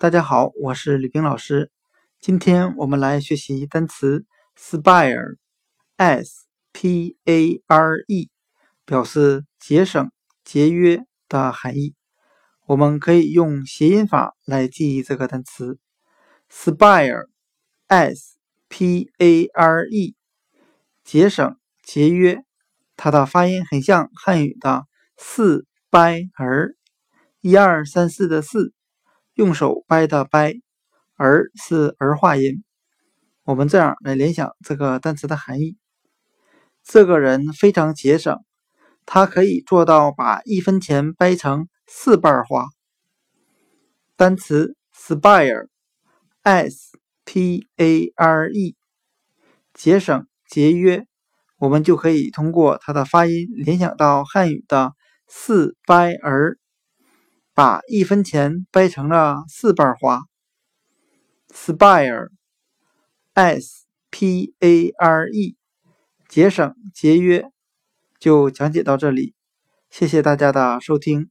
大家好，我是李冰老师。今天我们来学习单词 spare，s p a r e，表示节省、节约的含义。我们可以用谐音法来记忆这个单词 spare，s p a r e，节省、节约。它的发音很像汉语的四掰儿，一二三四的四。用手掰的掰，儿是儿化音。我们这样来联想这个单词的含义：这个人非常节省，他可以做到把一分钱掰成四瓣花。单词 spare，s p a r e，节省节约，我们就可以通过它的发音联想到汉语的四掰儿。把一分钱掰成了四瓣花。Spare，S P A R E，节省节约，就讲解到这里，谢谢大家的收听。